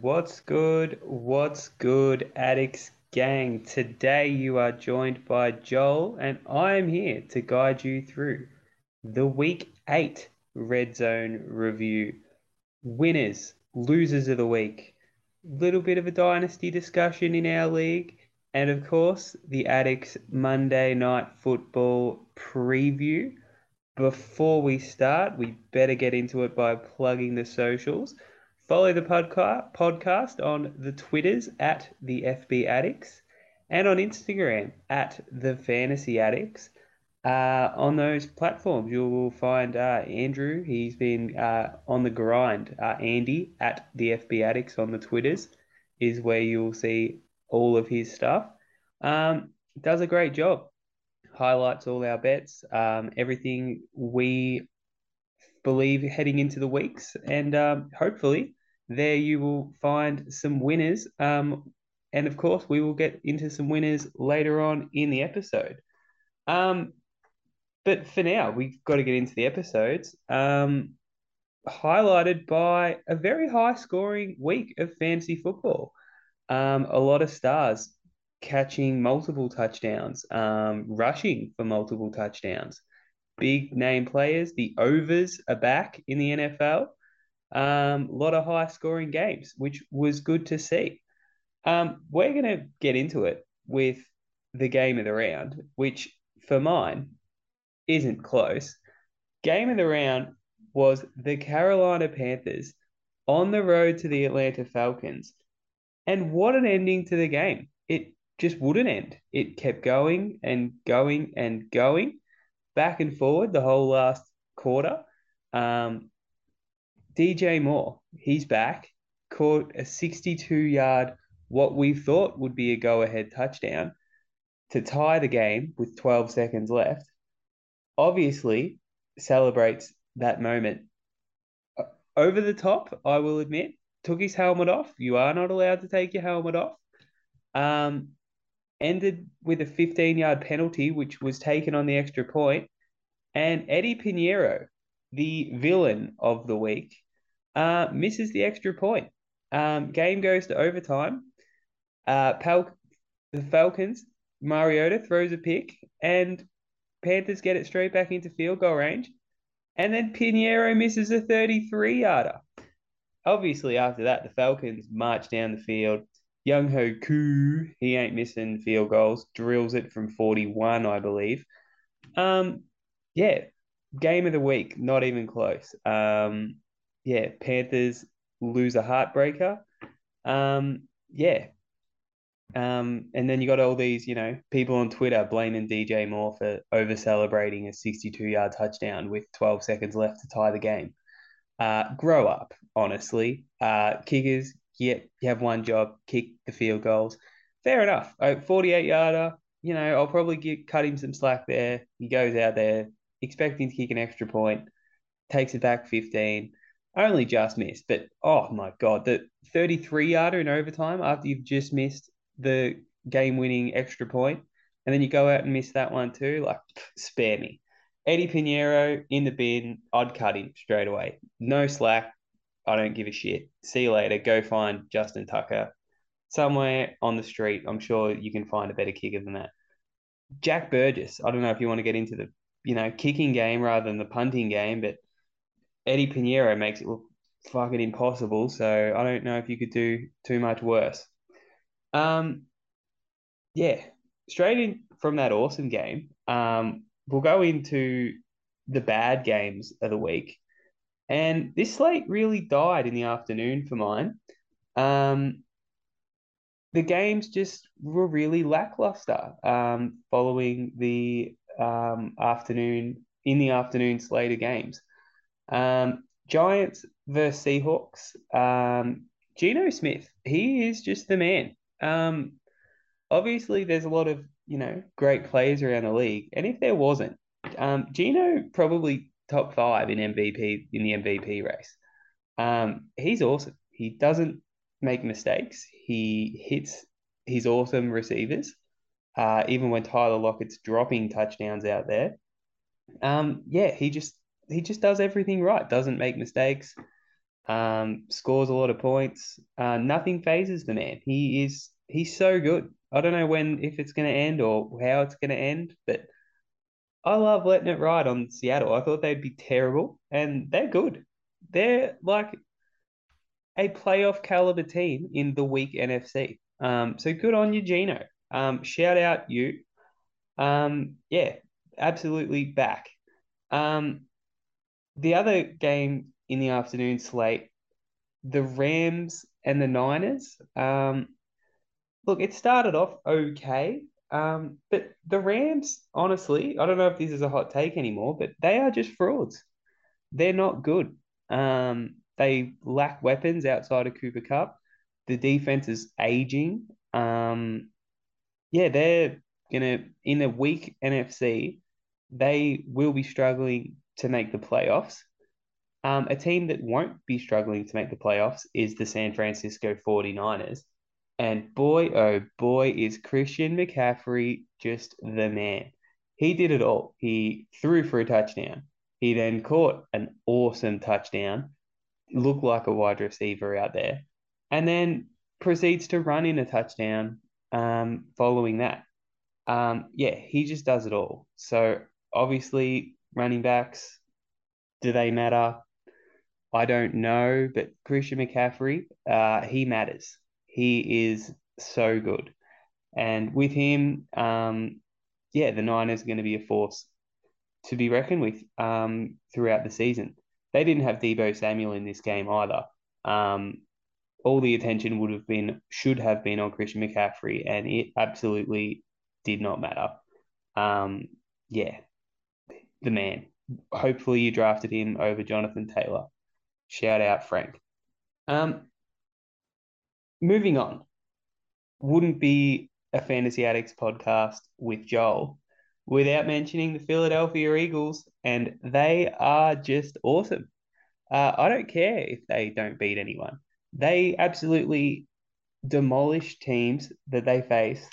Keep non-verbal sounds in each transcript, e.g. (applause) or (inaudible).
What's good? What's good, Addicts Gang? Today you are joined by Joel, and I am here to guide you through the Week 8 Red Zone review. Winners, losers of the week, little bit of a dynasty discussion in our league, and of course, the Addicts Monday Night Football preview. Before we start, we better get into it by plugging the socials. Follow the podca- podcast on the Twitters at the FB Addicts and on Instagram at the Fantasy Addicts. Uh, on those platforms, you will find uh, Andrew. He's been uh, on the grind. Uh, Andy at the FB Addicts on the Twitters is where you'll see all of his stuff. Um, does a great job. Highlights all our bets, um, everything we believe heading into the weeks, and um, hopefully there you will find some winners. Um, and of course, we will get into some winners later on in the episode. Um, but for now, we've got to get into the episodes. Um, highlighted by a very high scoring week of fantasy football. Um, a lot of stars catching multiple touchdowns, um, rushing for multiple touchdowns. Big name players. The overs are back in the NFL. Um, a lot of high scoring games, which was good to see. Um, we're going to get into it with the game of the round, which for mine isn't close. Game of the round was the Carolina Panthers on the road to the Atlanta Falcons. And what an ending to the game. It just wouldn't end. It kept going and going and going back and forward the whole last quarter. Um, DJ Moore, he's back, caught a 62 yard, what we thought would be a go ahead touchdown to tie the game with 12 seconds left. Obviously, celebrates that moment. Over the top, I will admit, took his helmet off. You are not allowed to take your helmet off. Um, ended with a 15 yard penalty, which was taken on the extra point. And Eddie Piñeiro, the villain of the week, uh, misses the extra point. Um, game goes to overtime. Uh, Pal- the Falcons, Mariota throws a pick, and Panthers get it straight back into field goal range. And then Piñeiro misses a 33 yarder. Obviously, after that, the Falcons march down the field. Younghoe Koo, he ain't missing field goals, drills it from 41, I believe. Um, yeah, game of the week, not even close. Um, yeah, Panthers lose a heartbreaker. Um, yeah. Um, and then you got all these, you know, people on Twitter blaming DJ Moore for over celebrating a 62 yard touchdown with 12 seconds left to tie the game. Uh, grow up, honestly. Uh, kickers, yeah, you have one job, kick the field goals. Fair enough. 48 yarder, you know, I'll probably cut him some slack there. He goes out there expecting to kick an extra point, takes it back 15 only just missed, but oh my god, the 33 yarder in overtime after you've just missed the game winning extra point, and then you go out and miss that one too, like spare me. Eddie Piñeiro in the bin, I'd cut him straight away. No slack. I don't give a shit. See you later. Go find Justin Tucker somewhere on the street. I'm sure you can find a better kicker than that. Jack Burgess. I don't know if you want to get into the you know kicking game rather than the punting game, but Eddie Piñeiro makes it look fucking impossible. So I don't know if you could do too much worse. Um, yeah, straight in from that awesome game. Um, we'll go into the bad games of the week, and this slate really died in the afternoon for mine. Um, the games just were really lackluster. Um, following the um afternoon in the afternoon slate of games. Um, Giants versus Seahawks. Um, Geno Smith, he is just the man. Um, obviously, there's a lot of you know great players around the league, and if there wasn't, um, Geno probably top five in MVP in the MVP race. Um, he's awesome. He doesn't make mistakes. He hits his awesome receivers. Uh, even when Tyler Lockett's dropping touchdowns out there. Um, yeah, he just he just does everything right, doesn't make mistakes. um, scores a lot of points. Uh, nothing phases the man. He is he's so good. I don't know when if it's going to end or how it's going to end, but I love letting it ride on Seattle. I thought they'd be terrible, and they're good. They're like a playoff caliber team in the weak NFC. Um, so good on you, Geno. Um, shout out you. Um, yeah, absolutely back. Um, the other game in the afternoon slate, the Rams and the Niners. Um, look, it started off okay, um, but the Rams, honestly, I don't know if this is a hot take anymore, but they are just frauds. They're not good. Um, they lack weapons outside of Cooper Kupp. The defense is aging. Um, yeah, they're gonna in a weak NFC, they will be struggling to make the playoffs. Um, a team that won't be struggling to make the playoffs is the San Francisco 49ers. And boy, oh boy, is Christian McCaffrey just the man. He did it all. He threw for a touchdown. He then caught an awesome touchdown, looked like a wide receiver out there, and then proceeds to run in a touchdown um, following that. Um, yeah, he just does it all. So obviously, running backs, do they matter? I don't know, but Christian McCaffrey, uh, he matters. He is so good. And with him, um, yeah, the Niners are going to be a force to be reckoned with um, throughout the season. They didn't have Deebo Samuel in this game either. Um, all the attention would have been, should have been on Christian McCaffrey, and it absolutely did not matter. Um, yeah, the man. Hopefully, you drafted him over Jonathan Taylor. Shout out, Frank. Um, moving on. Wouldn't be a Fantasy Addicts podcast with Joel without mentioning the Philadelphia Eagles, and they are just awesome. Uh, I don't care if they don't beat anyone. They absolutely demolish teams that they face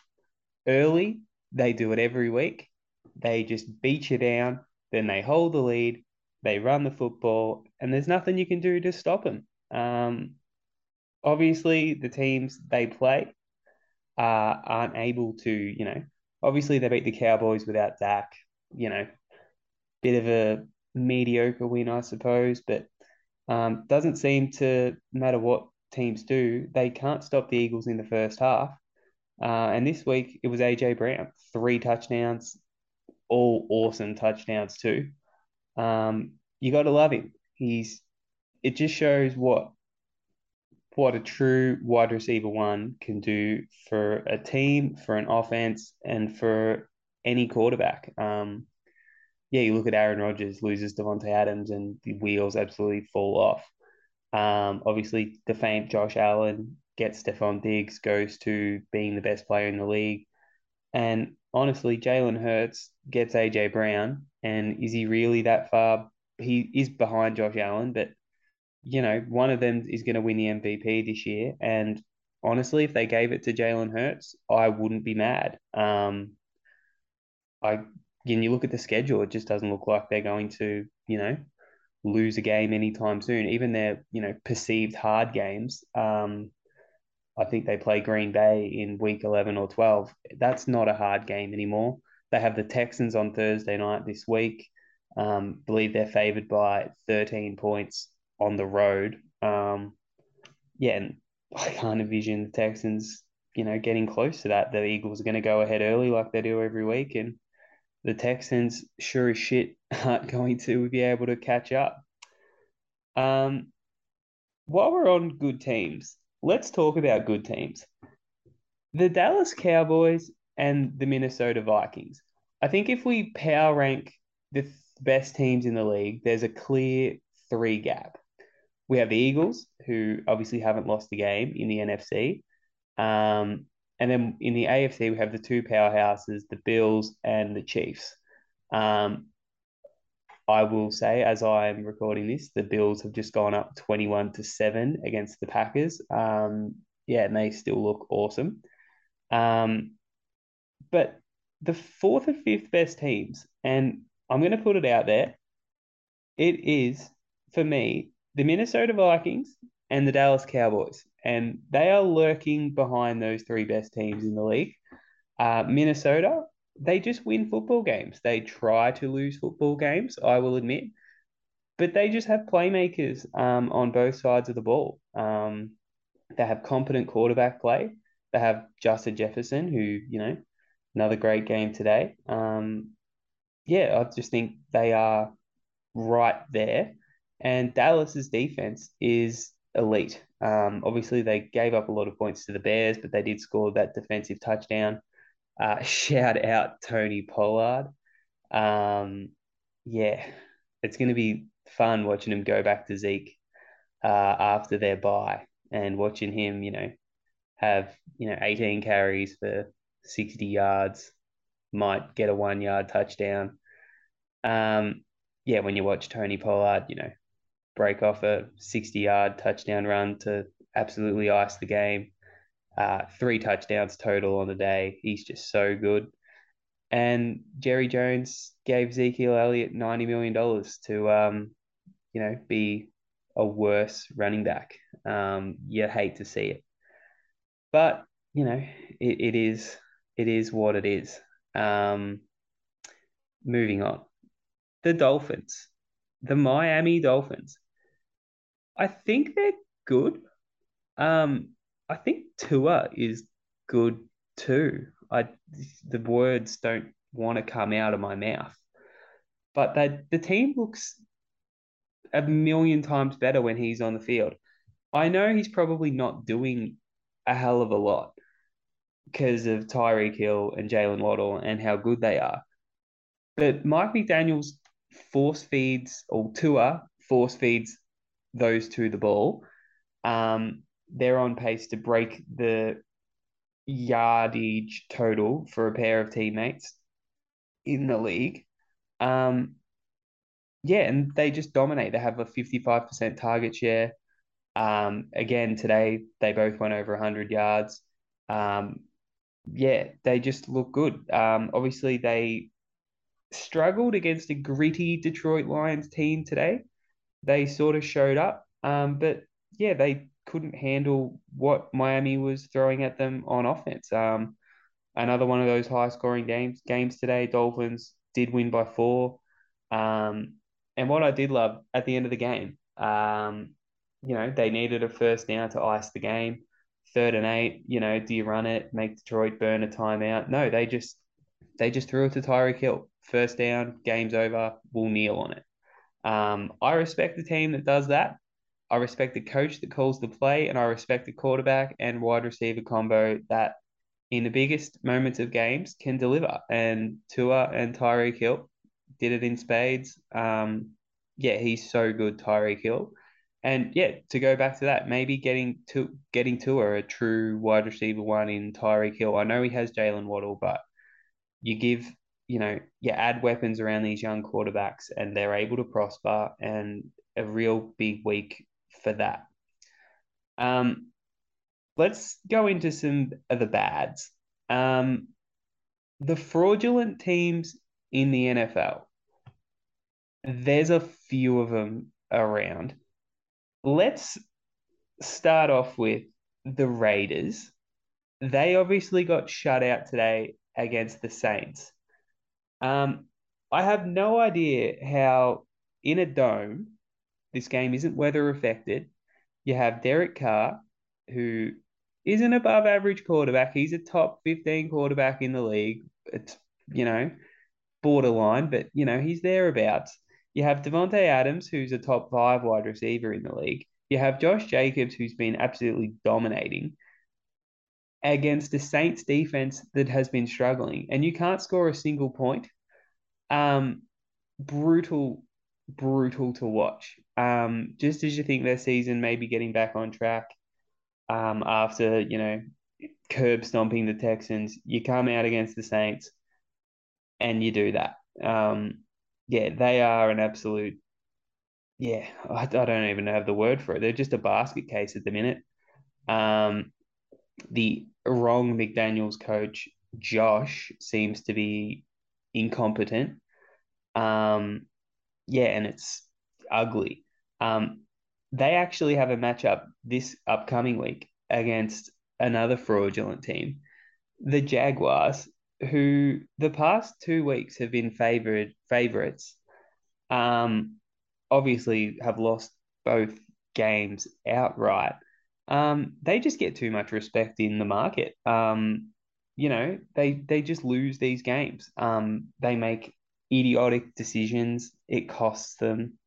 early. They do it every week. They just beat you down. Then they hold the lead. They run the football, and there's nothing you can do to stop them. Um, obviously, the teams they play uh, aren't able to, you know, obviously they beat the Cowboys without Dak, you know, bit of a mediocre win, I suppose, but um, doesn't seem to matter what teams do. They can't stop the Eagles in the first half. Uh, and this week it was AJ Brown, three touchdowns, all awesome touchdowns too. Um, you got to love him. He's it just shows what what a true wide receiver one can do for a team, for an offense, and for any quarterback. Um, yeah, you look at Aaron Rodgers loses Davante Adams, and the wheels absolutely fall off. Um, obviously, the famed Josh Allen gets Stefon Diggs, goes to being the best player in the league. And honestly, Jalen Hurts gets AJ Brown, and is he really that far? He is behind Josh Allen, but you know, one of them is going to win the MVP this year. And honestly, if they gave it to Jalen Hurts, I wouldn't be mad. Um, I, when you look at the schedule, it just doesn't look like they're going to, you know, lose a game anytime soon. Even their, you know, perceived hard games. Um, I think they play Green Bay in week 11 or 12. That's not a hard game anymore. They have the Texans on Thursday night this week. Um, believe they're favored by 13 points on the road. Um, yeah, and (laughs) I can't envision the Texans, you know, getting close to that. The Eagles are going to go ahead early like they do every week, and the Texans sure as shit (laughs) aren't going to be able to catch up. Um, while we're on good teams, let's talk about good teams. The Dallas Cowboys and the Minnesota Vikings. I think if we power rank the best teams in the league, there's a clear three gap we have the Eagles, who obviously haven't lost a game in the NFC. Um, and then in the AFC, we have the two powerhouses, the Bills and the Chiefs. Um, I will say, as I'm recording this, the Bills have just gone up 21 to 7 against the Packers. Um, yeah, and they still look awesome. Um, but the fourth and fifth best teams, and I'm going to put it out there, it is, for me, the Minnesota Vikings and the Dallas Cowboys, and they are lurking behind those three best teams in the league. Uh, Minnesota, they just win football games. They try to lose football games, I will admit, but they just have playmakers um, on both sides of the ball. Um, they have competent quarterback play. They have Justin Jefferson, who, you know, another great game today. Um, yeah, I just think they are right there. And Dallas's defense is elite. Um, obviously, they gave up a lot of points to the Bears, but they did score that defensive touchdown. Uh, (laughs) shout out Tony Pollard. Um, yeah, it's going to be fun watching him go back to Zeke uh, after their bye and watching him, you know, have you know 18 carries for 60 yards, might get a one yard touchdown. Um, yeah, when you watch Tony Pollard, you know, break off a 60 yard touchdown run to absolutely ice the game. Uh, three touchdowns total on the day. He's just so good. And Jerry Jones gave Ezekiel Elliott $90 million to, um, you know, be a worse running back. Um, you hate to see it. But, you know, it, it is it is what it is. Um, moving on. The Dolphins. The Miami Dolphins. I think they're good. Um, I think Tua is good too. I the words don't want to come out of my mouth, but that the team looks a million times better when he's on the field. I know he's probably not doing a hell of a lot because of Tyreek Hill and Jaylen Waddle and how good they are, but Mike McDaniel's force feeds or Tua force feeds those two the ball. Um, they're on pace to break the yardage total for a pair of teammates in the league. Um, yeah, and they just dominate. They have a 55% target share. Um, again, today they both went over 100 yards. Um, yeah, they just look good. Um, obviously, they struggled against a gritty Detroit Lions team today. They sort of showed up, um, but yeah, they couldn't handle what Miami was throwing at them on offense. Um, another one of those high scoring games games today. Dolphins did win by four. Um, and what I did love at the end of the game, um, you know, they needed a first down to ice the game. Third and eight, you know, do you run it, make Detroit burn a timeout? No, they just they just threw it to Tyreek Hill. First down, game's over. We'll kneel on it. Um, I respect the team that does that. I respect the coach that calls the play, and I respect the quarterback and wide receiver combo that, in the biggest moments of games, can deliver. And Tua and Tyreek Hill did it in spades. Um, yeah, he's so good, Tyreek Hill. And yeah, to go back to that, maybe getting to getting Tua a true wide receiver one in Tyreek Hill. I know he has Jaylen Waddle, but you give you know you add weapons around these young quarterbacks, and they're able to prosper. And a real big week for that. Um, let's go into some of the bads. Um, the fraudulent teams in the NFL. There's a few of them around. Let's start off with the Raiders. They obviously got shut out today against the Saints. Um, I have no idea how in a dome this game isn't weather affected. You have Derek Carr, who is an above average quarterback. He's a top 15 quarterback in the league. It's, you know, borderline, but, you know, he's thereabouts. You have Davante Adams, who's a top five wide receiver in the league. You have Josh Jacobs, who's been absolutely dominating against the Saints defense that has been struggling, and you can't score a single point. Um, brutal, brutal to watch. Um, just as you think their season may be getting back on track, um, after you know curb stomping the Texans, you come out against the Saints, and you do that. Um, yeah, they are an absolute. Yeah, I, I don't even have the word for it. They're just a basket case at the minute. Um, the wrong McDaniels coach Josh seems to be incompetent. Um, yeah, and it's ugly. Um, they actually have a matchup this upcoming week against another fraudulent team, the Jaguars, who the past two weeks have been favored favorites. Um, obviously have lost both games outright. Um, they just get too much respect in the market. Um, you know, they they just lose these games. Um, they make idiotic decisions. It costs them.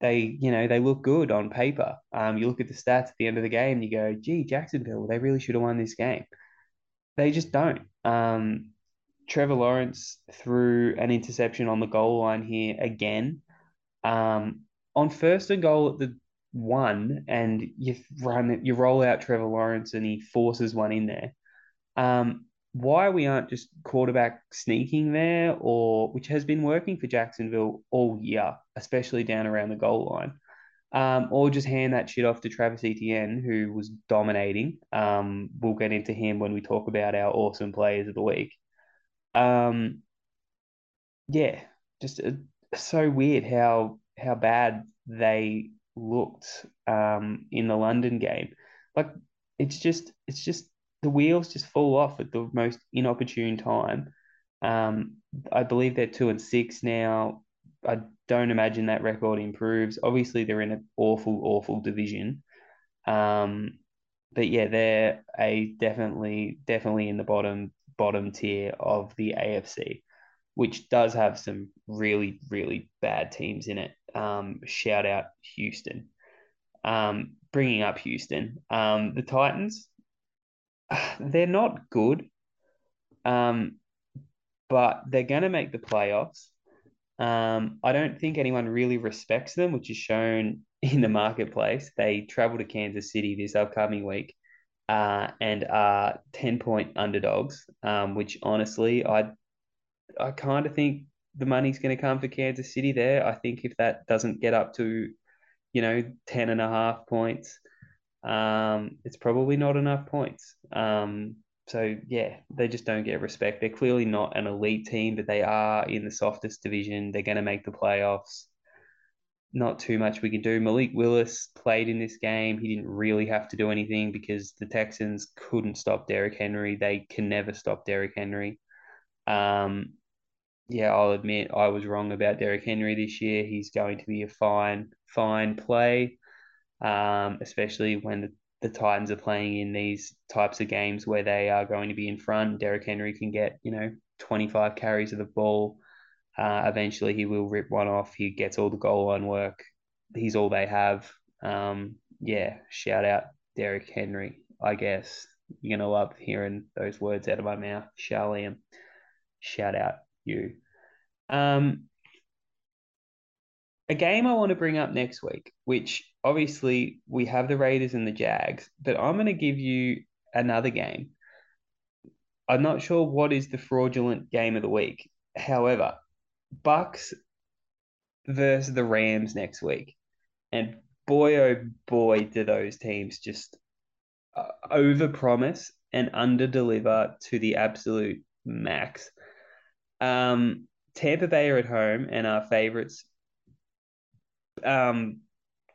They, you know, they look good on paper. Um, you look at the stats at the end of the game, you go, "Gee, Jacksonville, they really should have won this game." They just don't. Um, Trevor Lawrence threw an interception on the goal line here again. Um, on first and goal at the one, and you run, you roll out Trevor Lawrence, and he forces one in there. Um, why we aren't just quarterback sneaking there, or which has been working for Jacksonville all year, especially down around the goal line, um, or just hand that shit off to Travis Etienne, who was dominating. Um, we'll get into him when we talk about our awesome players of the week. Um, yeah, just uh, so weird how how bad they looked um, in the London game. Like it's just it's just the wheels just fall off at the most inopportune time. Um, I believe they're two and six now. I don't imagine that record improves. Obviously, they're in an awful, awful division. Um, but yeah, they're a definitely, definitely in the bottom, bottom tier of the AFC, which does have some really, really bad teams in it. Um, shout out Houston. Um, bringing up Houston, um, the Titans, (sighs) they're not good, um, but they're going to make the playoffs. Um, I don't think anyone really respects them, which is shown (laughs) in the marketplace. They travel to Kansas City this upcoming week uh, and are 10 point underdogs, um, which honestly, I, I kind of think the money's going to come for Kansas City there. I think if that doesn't get up to, you know, 10 and a half points, um, it's probably not enough points. Um, so yeah, they just don't get respect. They're clearly not an elite team, but they are in the softest division. They're going to make the playoffs. Not too much we can do. Malik Willis played in this game. He didn't really have to do anything because the Texans couldn't stop Derrick Henry. They can never stop Derrick Henry. Um, yeah, I'll admit I was wrong about Derrick Henry this year. He's going to be a fine, fine play um, especially when the, Titans are playing in these types of games where they are going to be in front. Derrick Henry can get, you know, 25 carries of the ball. Uh, eventually, he will rip one off. He gets all the goal line work. He's all they have. Um, yeah, shout out Derrick Henry, I guess. You're going to love hearing those words out of my mouth. Charliam, shout out you. Um, a game I want to bring up next week, which obviously we have the Raiders and the Jags, but I'm going to give you another game. I'm not sure what is the fraudulent game of the week. However, Bucks versus the Rams next week. And boy, oh boy, do those teams just uh, overpromise and underdeliver to the absolute max. Um, Tampa Bay are at home and our favorites um,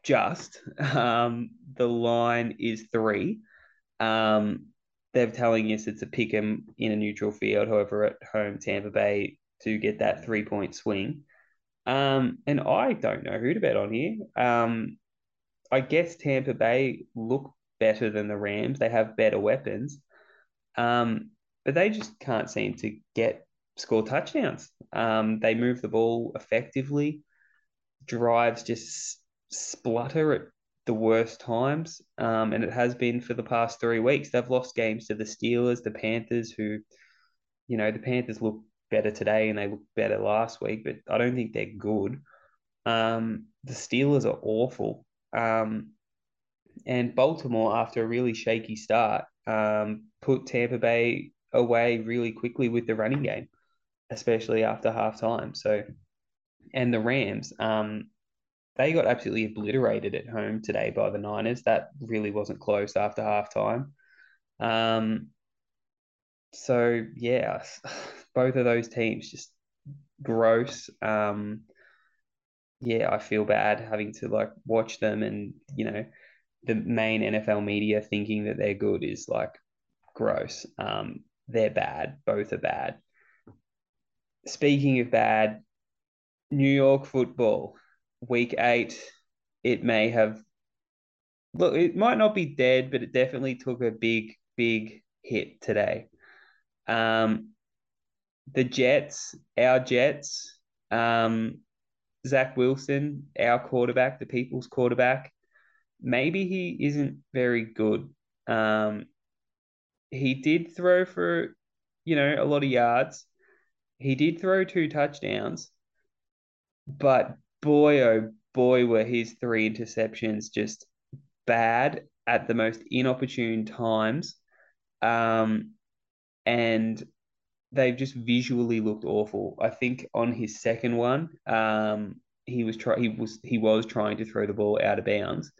just. Um, the line is three. Um, they're telling us it's a pick 'em in a neutral field. However, at home, Tampa Bay to get that three point swing. Um, and I don't know who to bet on here. Um, I guess Tampa Bay look better than the Rams. They have better weapons. Um, but they just can't seem to get score touchdowns. Um, they move the ball effectively drives just splutter at the worst times, um, and it has been for the past three weeks. They've lost games to the Steelers, the Panthers, who, you know, the Panthers look better today and they looked better last week, but I don't think they're good. Um, the Steelers are awful. Um, and Baltimore, after a really shaky start, um, put Tampa Bay away really quickly with the running game, especially after halftime. So and the Rams, um, they got absolutely obliterated at home today by the Niners. That really wasn't close after halftime. Um, so yeah, (sighs) both of those teams just gross. Um, yeah, I feel bad having to like watch them and, you know, the main NFL media thinking that they're good is like gross. Um, they're bad. Both are bad. Speaking of bad, New York football, week eight, it may have look, it might not be dead, but it definitely took a big, big hit today. Um, the Jets, our Jets, um, Zach Wilson, our quarterback, the people's quarterback, maybe he isn't very good. Um, he did throw for, you know, a lot of yards. He did throw two touchdowns, but boy, oh boy, were his three interceptions just bad at the most inopportune times. Um, and they've just visually looked awful. I think on his second one, um, he was try he was he was trying to throw the ball out of bounds,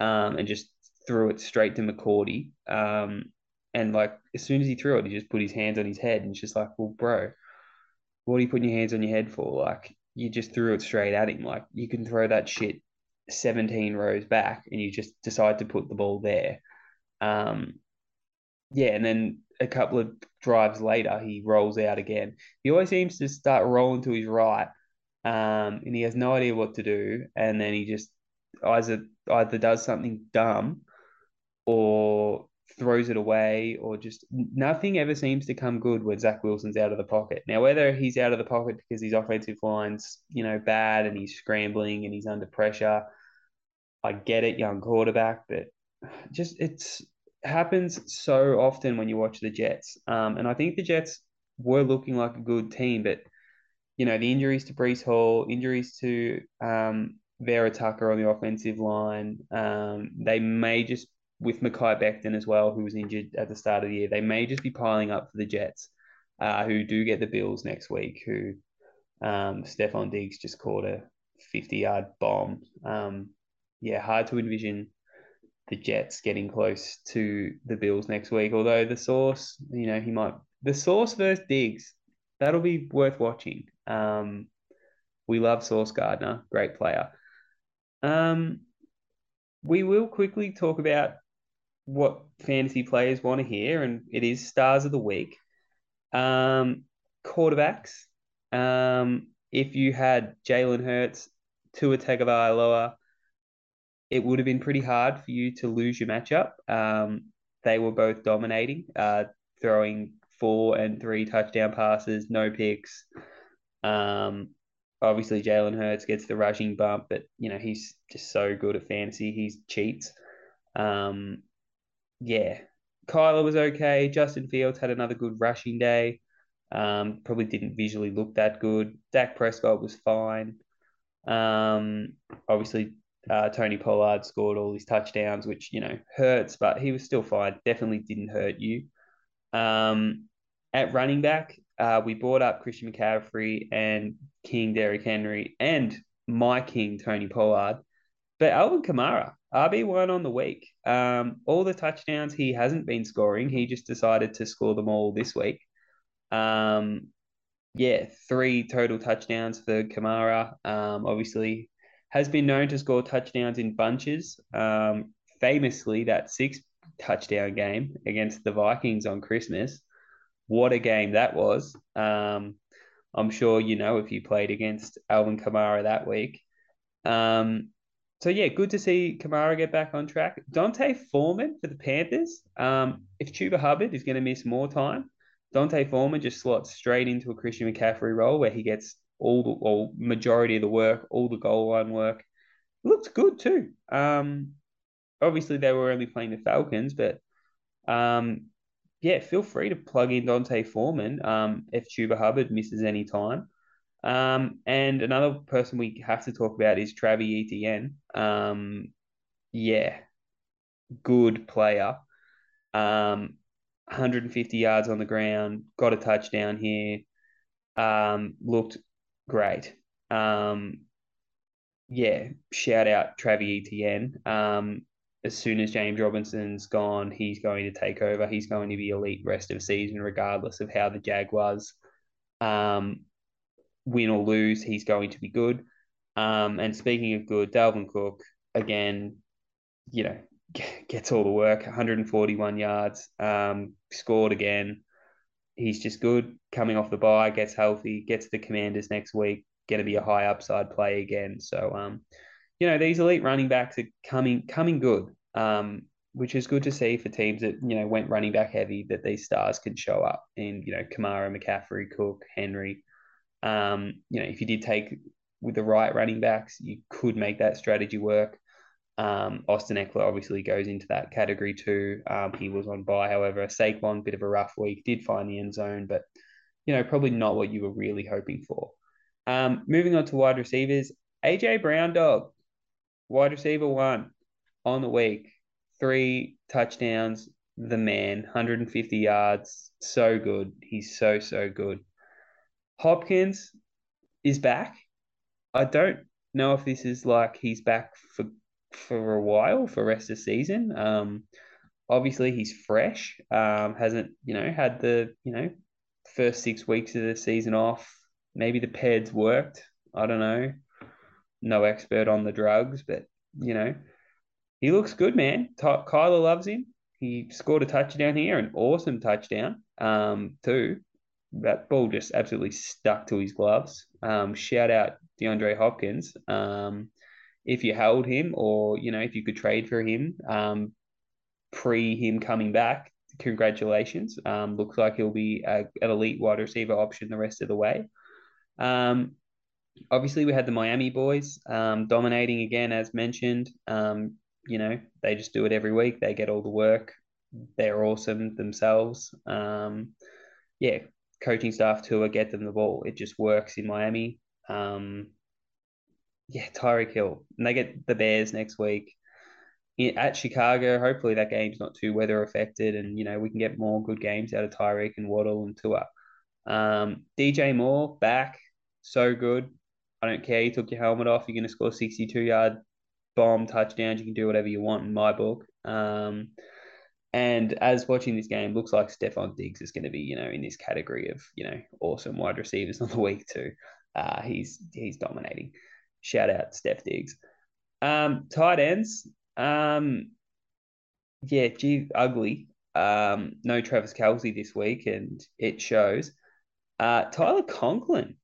um, and just threw it straight to McCordy. Um, and like as soon as he threw it, he just put his hands on his head and it's just like, well, bro, what are you putting your hands on your head for? Like you just threw it straight at him. Like you can throw that shit 17 rows back and you just decide to put the ball there. Um, yeah, and then a couple of drives later, he rolls out again. He always seems to start rolling to his right, um, and he has no idea what to do. And then he just either either does something dumb, or throws it away, or just nothing ever seems to come good when Zach Wilson's out of the pocket. Now, whether he's out of the pocket because his offensive line's you know bad and he's scrambling and he's under pressure, I get it, young quarterback, but just it's happens so often when you watch the Jets. Um, and I think the Jets were looking like a good team, but you know the injuries to Breece Hall, injuries to um, Vera Tucker on the offensive line. Um, they may just with Mekhi Becton as well, who was injured at the start of the year. They may just be piling up for the Jets, uh, who do get the Bills next week. Who um, Stefon Diggs just caught a fifty-yard bomb. Um, yeah, hard to envision the Jets getting close to the Bills next week. Although the Sauce, you know, he might the Sauce versus Diggs, that'll be worth watching. Um, we love Sauce Gardner, great player. Um, we will quickly talk about what fantasy players want to hear, and it is stars of the week. Um, quarterbacks. Um, if you had Jalen Hurts, Tua Tagovailoa, it would have been pretty hard for you to lose your matchup. Um, they were both dominating, uh, throwing four and three touchdown passes, no picks. Um, obviously Jalen Hurts gets the rushing bump, but you know he's just so good at fantasy. He cheats. Um, yeah, Kyler was okay. Justin Fields had another good rushing day. Um, probably didn't visually look that good. Dak Prescott was fine. Um, obviously uh, Tony Pollard scored all his touchdowns, which you know hurts, but he was still fine. Definitely didn't hurt you. Um, at running back, uh, we brought up Christian McCaffrey and King Derrick Henry and my King Tony Pollard, but Alvin Kamara RB one on the week. Um, all the touchdowns he hasn't been scoring. He just decided to score them all this week. Um, yeah, three total touchdowns for Kamara. Um, obviously has been known to score touchdowns in bunches. Um, famously, that six touchdown game against the Vikings on Christmas. What a game that was. Um, I'm sure you know if you played against Alvin Kamara that week. Um, so yeah, good to see Kamara get back on track. D'Onta Foreman for the Panthers. Um, if Chuba Hubbard is going to miss more time, D'Onta Foreman just slots straight into a Christian McCaffrey role where he gets all the or majority of the work, all the goal line work. Looks good too. Um, obviously they were only playing the Falcons, but um, yeah, feel free to plug in D'Onta Foreman um, if Chuba Hubbard misses any time. Um, and another person we have to talk about is Travis Etienne. Um, yeah, good player. Um, 150 yards on the ground, got a touchdown here. Um, looked great. Um, yeah, shout out Travis Etienne. Um, as soon as James Robinson's gone, he's going to take over. He's going to be elite rest of season, regardless of how the Jaguars um, win or lose. He's going to be good. Um, and speaking of good, Dalvin Cook again, you know, (laughs) gets all the work. 141 yards, um, scored again. He's just good. Coming off the bye, gets healthy, gets the Commanders next week. Going to be a high upside play again. So, um, you know, these elite running backs are coming coming good. Um, which is good to see for teams that you know went running back heavy. That these stars can show up in you know Kamara, McCaffrey, Cook, Henry. Um, you know, if you did take with the right running backs, you could make that strategy work. Um, Austin Ekeler obviously goes into that category too. Um, he was on bye, however. Saquon, bit of a rough week, did find the end zone, but you know probably not what you were really hoping for. Um, moving on to wide receivers, AJ Brown, dog, wide receiver one on the week, three touchdowns. The man, 150 yards, so good. He's so so good. Hopkins is back. I don't know if this is like he's back for for a while for rest of season. Um, obviously he's fresh. Um, hasn't you know had the you know first six weeks of the season off. Maybe the pads worked. I don't know. No expert on the drugs, but you know he looks good, man. Kyler loves him. He scored a touchdown here, an awesome touchdown, um, too. That ball just absolutely stuck to his gloves. Um, shout out DeAndre Hopkins. Um, if you held him or, you know, if you could trade for him um, pre him coming back, congratulations. Um, looks like he'll be a, an elite wide receiver option the rest of the way. Um, obviously, we had the Miami boys um, dominating again, as mentioned. Um, you know, they just do it every week. They get all the work. They're awesome themselves. Um, yeah, coaching staff Tua get them the ball. It just works in Miami. Um, yeah, Tyreek Hill. And they get the Bears next week at Chicago. Hopefully that game's not too weather affected, and you know we can get more good games out of Tyreek and Waddle and Tua. Um, DJ Moore back, so good. I don't care. You took your helmet off. You're going to score 62 yard bomb touchdowns. You can do whatever you want in my book. Um, and as watching this game, looks like Stefon Diggs is going to be, you know, in this category of, you know, awesome wide receivers (laughs) on the week too. Uh, he's he's dominating. Shout out Steph Diggs. Um, tight ends. Um, yeah, gee, ugly. Um, no Travis Kelce this week, and it shows. Uh, Tyler Conklin,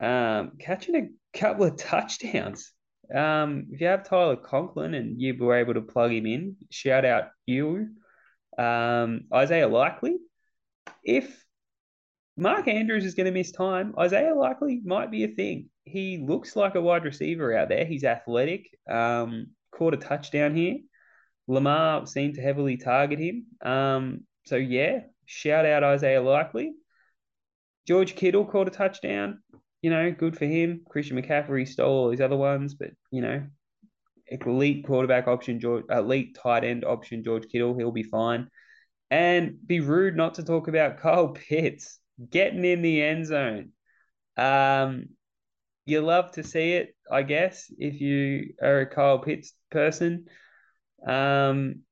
um, catching a couple of (laughs) touchdowns. Um, if you have Tyler Conklin and you were able to plug him in, shout out you. Um, Isaiah Likely. If Mark Andrews is going to miss time, Isaiah Likely might be a thing he looks like a wide receiver out there. He's athletic. Um, caught a touchdown here. Lamar seemed to heavily target him. Um, so yeah, shout out Isaiah Likely. George Kittle caught a touchdown. You know, good for him. Christian McCaffrey stole all his other ones, but you know, elite quarterback option, George, elite tight end option, George Kittle, he'll be fine. And be rude not to talk about (laughs) Kyle Pitts getting in the end zone. Um, you love to see it, I guess, if you are a Kyle Pitts person. Um,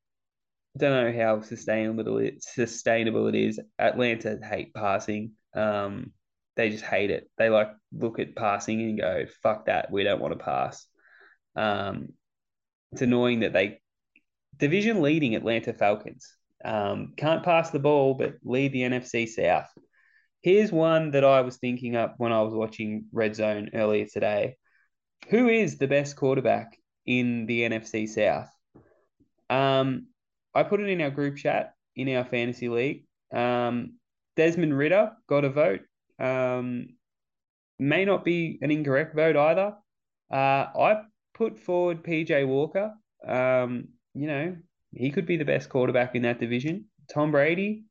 don't know how sustainable it sustainable it is. Atlanta hate passing. Um, they just hate it. They like look at passing and go, "Fuck that, we don't want to pass." Um, it's annoying that they division leading Atlanta Falcons um, can't pass the ball, but lead the NFC South. Here's one that I was thinking up when I was watching Red Zone earlier today. Who is the best quarterback in the NFC South? Um, I put it in our group chat in our fantasy league. Um, Desmond Ridder got a vote. Um, may not be an incorrect vote either. Uh, I put forward PJ Walker. Um, you know, he could be the best quarterback in that division. Tom Brady,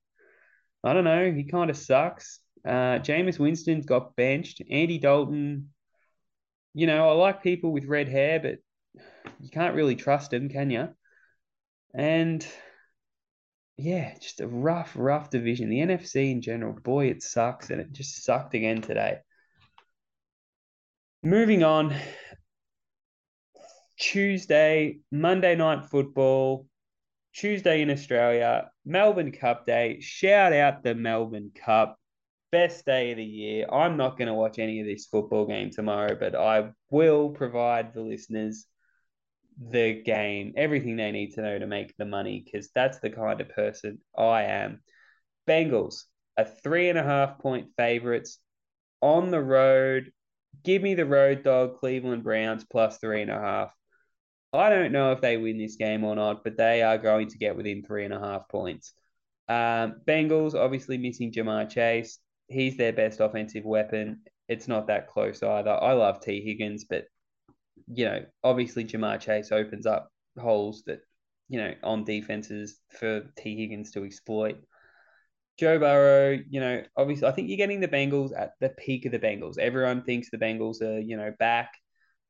I don't know. He kind of sucks. Uh, Jameis Winston's got benched. Andy Dalton, you know, I like people with red hair, but you can't really trust them, can you? And yeah, just a rough, rough division. The NFC in general, boy, it sucks, and it just sucked again today. Moving on, Tuesday, Monday night football, Tuesday in Australia, Melbourne Cup Day. Shout out the Melbourne Cup best day of the year. I'm not going to watch any of this football game tomorrow, but I will provide the listeners the game, everything they need to know to make the money, because that's the kind of person I am. Bengals are three and a half point favorites on the road. Give me the road dog, Cleveland Browns plus three and a half. I don't know if they win this game or not, but they are going to get within three and a half points. Um, Bengals obviously missing Ja'Marr Chase. He's their best offensive weapon. It's not that close either. I love Tee Higgins, but you know, obviously Ja'Marr Chase opens up holes that you know on defenses for Tee Higgins to exploit. Joe Burrow, you know, obviously, I think you're getting the Bengals at the peak of the Bengals. Everyone thinks the Bengals are, you know, back.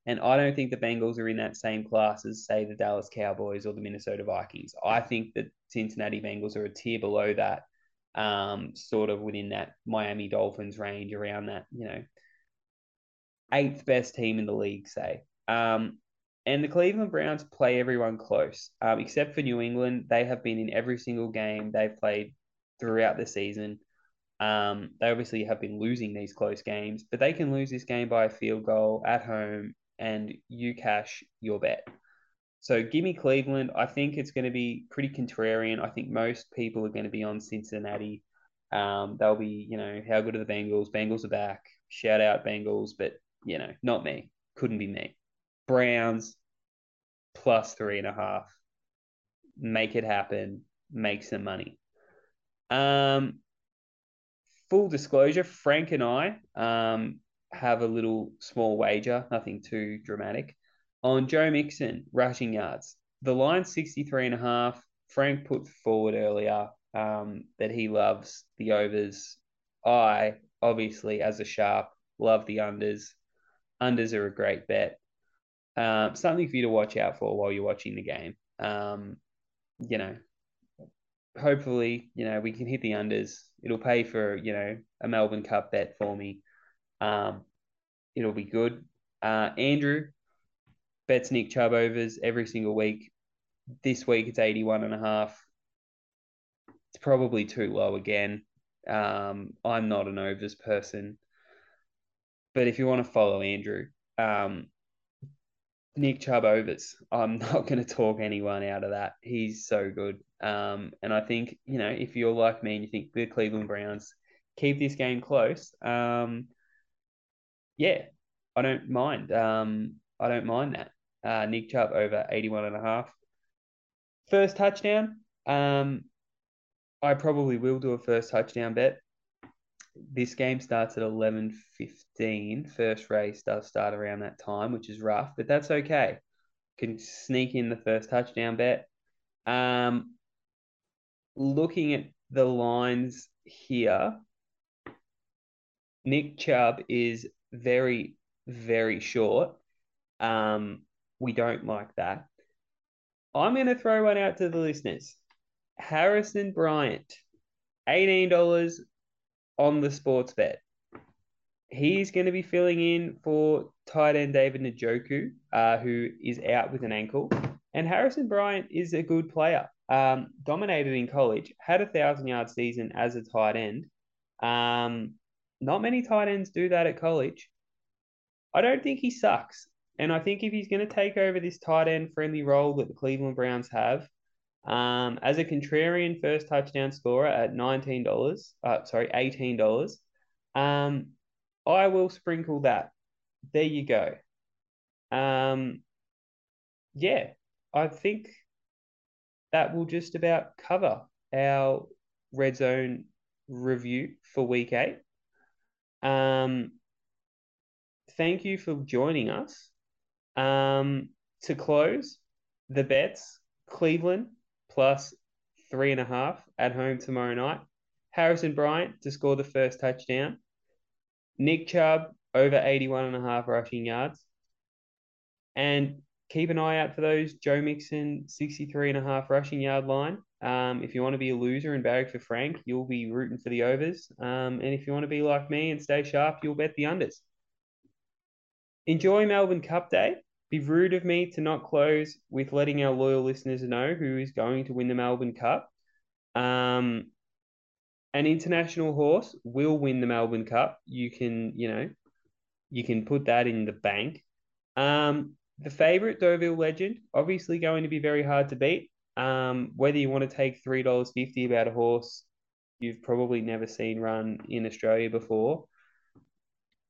And I don't think the Bengals are in that same class as, say, the Dallas Cowboys or the Minnesota Vikings. I think that Cincinnati Bengals are a tier below that, um, sort of within that Miami Dolphins range, around that, you know, eighth best team in the league, say. Um, and the Cleveland Browns play everyone close, um, except for New England. They have been in every single game they've played throughout the season. Um, they obviously have been losing these close games, but they can lose this game by a field goal at home and you cash your bet. So give me Cleveland. I think it's going to be pretty contrarian. I think most people are going to be on Cincinnati. Um, they'll be, you know, how good are the Bengals? Bengals are back. Shout out Bengals, but you know, not me. Couldn't be me. Browns plus three and a half. Make it happen. Make some money. Um, full disclosure, Frank and I um, have a little small wager, nothing too dramatic, on Joe Mixon rushing yards. The line 63 and a half. Frank put forward earlier um, that he loves the overs. I, obviously, as a sharp, love the unders. Unders are a great bet. Um, something for you to watch out for while you're watching the game. Um, you know, hopefully, you know, we can hit the unders. It'll pay for, you know, a Melbourne Cup bet for me. Um, it'll be good. Uh, Andrew bets Nick Chubb overs every single week. This week it's 81 and a half. It's probably too low again. Um, I'm not an overs person. But if you want to follow Andrew, um, Nick Chubb overs. I'm (laughs) not going to talk anyone out of that. He's so good. Um, and I think, you know, if you're like me and you think the Cleveland Browns keep this game close, um, yeah, I don't mind. Um, I don't mind that. Uh, Nick Chubb over 81 and a half. First touchdown. Um, I probably will do a first touchdown bet. This game starts at 11.15. First race does start around that time, which is rough, but that's okay. Can sneak in the first touchdown bet. Um, looking at the lines here, Nick Chubb is very, very short. Um, we don't like that. I'm going to throw one out to the listeners. Harrison Bryant, $18 on the Sportsbet. He's going to be filling in for tight end David Njoku, uh, who is out with an ankle. And Harrison Bryant is a good player. Um, dominated in college, had a thousand yard season as a tight end. Um, not many tight ends do that at college. I don't think he sucks. And I think if he's going to take over this tight end friendly role that the Cleveland Browns have, um, as a contrarian first touchdown scorer at $19, uh, sorry, $18, um, I will sprinkle that. There you go. Um, yeah, I think that will just about cover our red zone review for week eight. Um, thank you for joining us. Um, to close, the bets Cleveland plus three and a half at home tomorrow night. Harrison Bryant to score the first touchdown. Nick Chubb over 81 and a half rushing yards. And keep an eye out for those Joe Mixon 63 and a half rushing yard line. Um, if you want to be a loser and bag for Frank, you'll be rooting for the overs. Um, and if you want to be like me and stay sharp, you'll bet the unders. Enjoy Melbourne Cup Day. Be rude of me to not close with letting our loyal listeners know who is going to win the Melbourne Cup. Um, an international horse will win the Melbourne Cup. You can, you know, you can put that in the bank. Um, the favorite Deauville Legend, obviously going to be very hard to beat. Um, whether you want to take three dollars fifty about a horse you've probably never seen run in Australia before,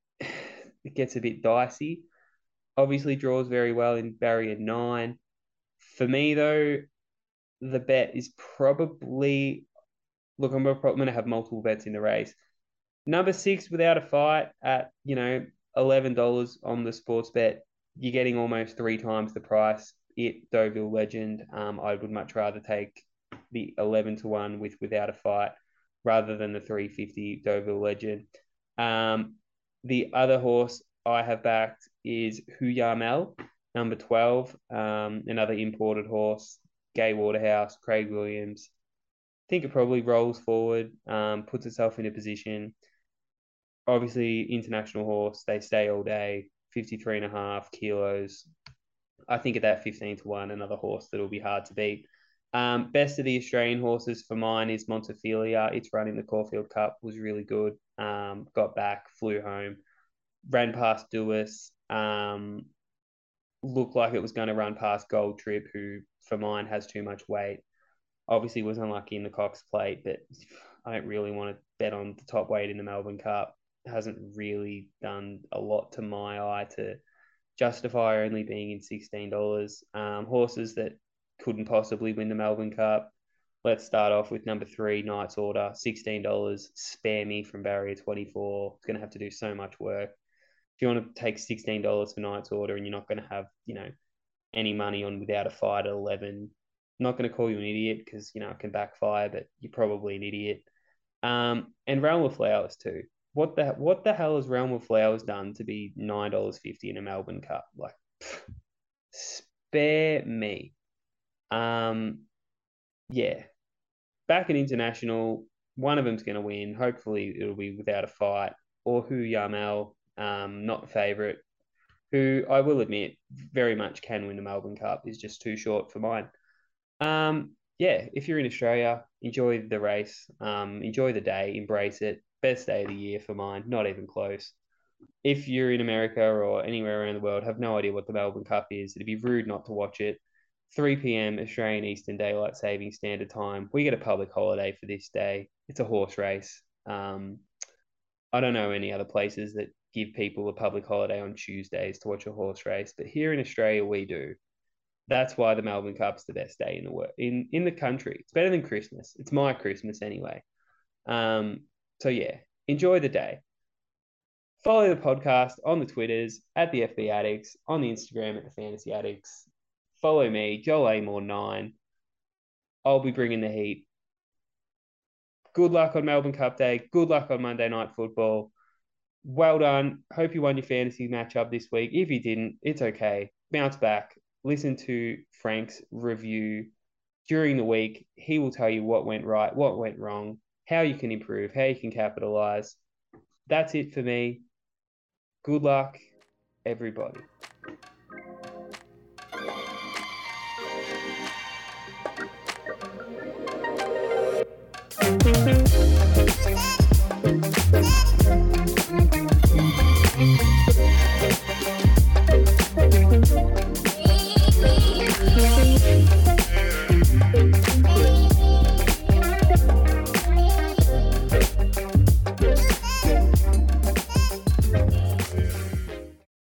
(sighs) it gets a bit dicey. Obviously, draws very well in barrier nine. For me, though, the bet is probably look. I'm going to have multiple bets in the race. Number six, without a fight, at you know eleven dollars on the Sportsbet, you're getting almost three times the price. It Deauville Legend. Um, I would much rather take the eleven to one with without a fight rather than the three fifty Deauville Legend. Um, the other horse I have backed is Hoo Ya Mal, number 12, um, another imported horse, Gay Waterhouse, Craig Williams. I think it probably rolls forward, um, puts itself in a position. Obviously, international horse, they stay all day, 53 and a half kilos. I think at that 15 to 1, another horse that'll be hard to beat. Um, best of the Australian horses for mine is Montefilia. It's running the Caulfield Cup, was really good. Um, got back, flew home, ran past Duais. Um, looked like it was going to run past Gold Trip, who for mine has too much weight. Obviously, was unlucky in the Cox Plate, but I don't really want to bet on the top weight in the Melbourne Cup. hasn't really done a lot to my eye to justify only being in sixteen dollars. Um, horses that couldn't possibly win the Melbourne Cup. Let's start off with number three, Knight's Order, $16. Spare me from barrier 24. It's going to have to do so much work. You want to take $16 for Knight's Order and you're not going to have, you know, any money on without a fight at 11, I'm not going to call you an idiot because, you know, it can backfire, but you're probably an idiot. Um, and Realm of Flowers too. What the what the hell has Realm of Flowers done to be nine dollars fifty in a Melbourne Cup? Like, pff, spare me. Um, yeah, back at international, one of them's going to win. Hopefully, it'll be without a fight. Or Hoo Ya Mal, um, not favourite, who I will admit very much can win the Melbourne Cup, is just too short for mine. Um, yeah, if you're in Australia, enjoy the race, um, enjoy the day, embrace it. Best day of the year for mine, not even close. If you're in America or anywhere around the world, have no idea what the Melbourne Cup is, it'd be rude not to watch it. 3 p.m. Australian Eastern Daylight Saving Standard Time. We get a public holiday for this day. It's a horse race. Um, I don't know any other places that give people a public holiday on Tuesdays to watch a horse race, but here in Australia we do. That's why the Melbourne Cup's the best day in the world in in the country. It's better than Christmas. It's my Christmas anyway. Um, so yeah, enjoy the day. Follow the podcast on the Twitters at the FB Addicts, on the Instagram at the Fantasy Addicts, Follow me, Joel Amor9. I'll be bringing the heat. Good luck on Melbourne Cup Day. Good luck on Monday Night Football. Well done. Hope you won your fantasy matchup this week. If you didn't, it's okay. Bounce back. Listen to Frank's review during the week. He will tell you what went right, what went wrong, how you can improve, how you can capitalize. That's it for me. Good luck, everybody.